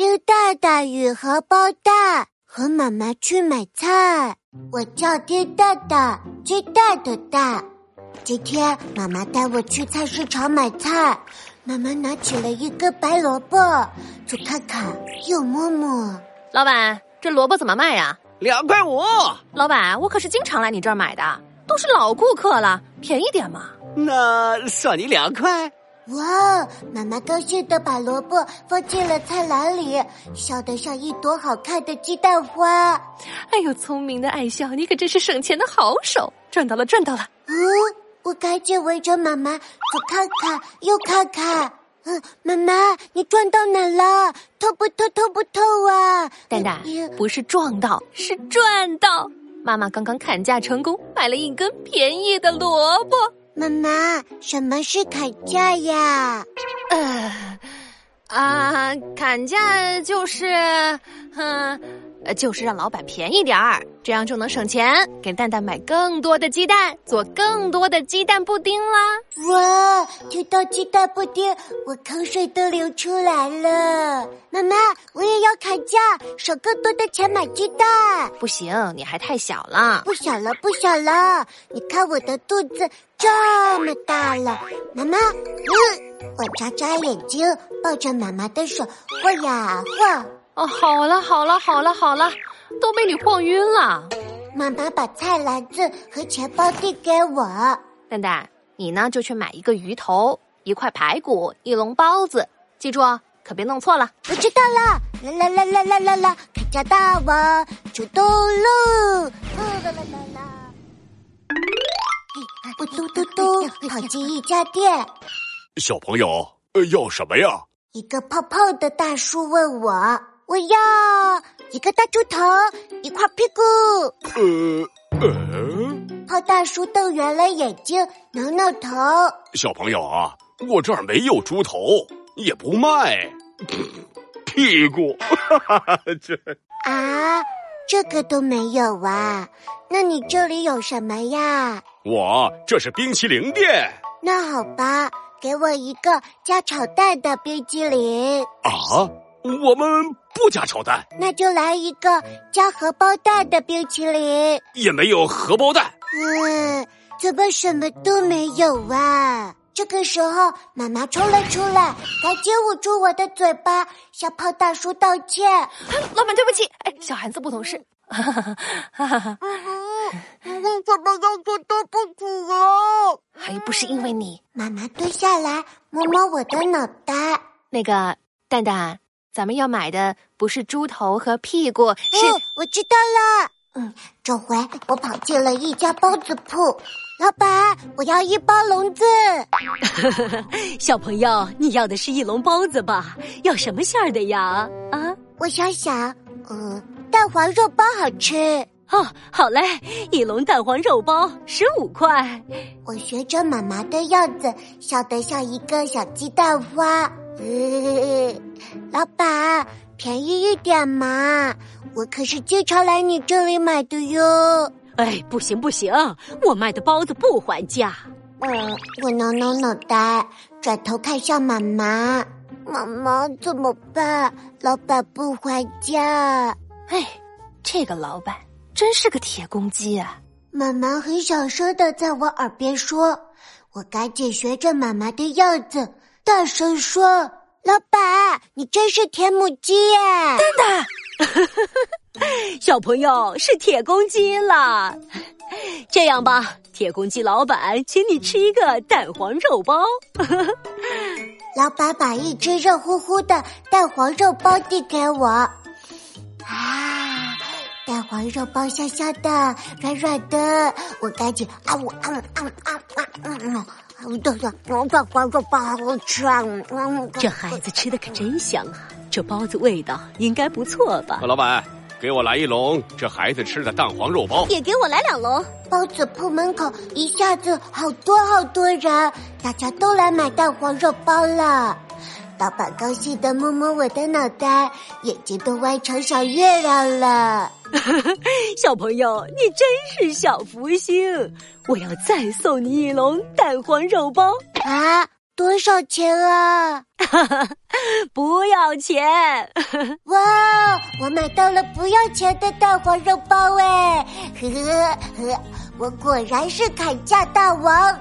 丢大大与荷包蛋和妈妈去买菜。我叫丢大大，最大的蛋。今天妈妈带我去菜市场买菜，妈妈拿起了一个白萝卜，左看看，右摸摸。老板，这萝卜怎么卖呀？两块五。老板，我可是经常来你这儿买的，都是老顾客了，便宜点嘛。那算你两块。哇！妈妈高兴的把萝卜放进了菜篮里，笑得像一朵好看的鸡蛋花。哎呦，聪明的爱笑，你可真是省钱的好手，赚到了，赚到了！嗯，我赶紧围着妈妈左看看，右看看。嗯，妈妈，你撞到哪了？透不透？透不透啊？蛋蛋，不是撞到，是赚到。妈妈刚刚砍价成功，买了一根便宜的萝卜。妈妈，什么是砍价呀？啊，砍价就是，嗯。就是让老板便宜点儿，这样就能省钱，给蛋蛋买更多的鸡蛋，做更多的鸡蛋布丁啦！哇，听到鸡蛋布丁，我口水都流出来了。妈妈，我也要砍价，省更多的钱买鸡蛋。不行，你还太小了。不小了，不小了。你看我的肚子这么大了。妈妈，嗯，我眨眨眼睛，抱着妈妈的手晃呀晃。哦，好了好了好了好了，都被你晃晕了。妈妈把菜篮子和钱包递给我。蛋蛋，你呢就去买一个鱼头、一块排骨、一笼包子，记住哦，可别弄错了。我知道了。啦啦啦啦啦啦啦，开家大王出动喽！啦啦啦啦啦。我嘟嘟嘟跑进一家店。小朋友，呃，要什么呀？一个胖胖的大叔问我。我要一个大猪头，一块屁股。呃呃，胖大叔瞪圆了眼睛，挠挠头。小朋友啊，我这儿没有猪头，也不卖 屁股。这啊，这个都没有啊？那你这里有什么呀？我这是冰淇淋店。那好吧，给我一个加炒蛋的冰淇淋。啊？我们不加炒蛋，那就来一个加荷包蛋的冰淇淋。也没有荷包蛋。嗯，怎么什么都没有啊？这个时候，妈妈冲了出来，赶紧捂住我的嘴巴，向胖大叔道歉。老板，对不起，哎，小孩子不懂事。哈哈哈哈哈！为什么要说对不起啊？还不是因为你。妈妈蹲下来，摸摸我的脑袋。那个蛋蛋。咱们要买的不是猪头和屁股，是我知道了。嗯，这回我跑进了一家包子铺，老板，我要一包笼子。小朋友，你要的是一笼包子吧？要什么馅儿的呀？啊，我想想，呃，蛋黄肉包好吃。哦，好嘞，一笼蛋黄肉包十五块。我学着妈妈的样子，笑得像一个小鸡蛋花。老板，便宜一点嘛！我可是经常来你这里买的哟。哎，不行不行，我卖的包子不还价。嗯，我挠挠脑袋，转头看向妈妈。妈妈怎么办？老板不还价。哎，这个老板真是个铁公鸡啊！妈妈很小声的在我耳边说，我赶紧学着妈妈的样子。大声说：“老板，你真是铁母鸡耶！”真的，小朋友是铁公鸡了。这样吧，铁公鸡老板，请你吃一个蛋黄肉包。老板把一只热乎乎的蛋黄肉包递给我。啊，蛋黄肉包香香的，软软的，我赶紧啊呜啊呜啊啊啊啊！对对，蛋黄肉包好吃啊！这孩子吃的可真香啊！这包子味道应该不错吧？老板，给我来一笼这孩子吃的蛋黄肉包，也给我来两笼。包子铺门口一下子好多好多人，大家都来买蛋黄肉包了。老板高兴的摸摸我的脑袋，眼睛都弯成小月亮了。小朋友，你真是小福星！我要再送你一笼蛋黄肉包啊！多少钱啊？哈哈，不要钱！哇，我买到了不要钱的蛋黄肉包哎！我果然是砍价大王。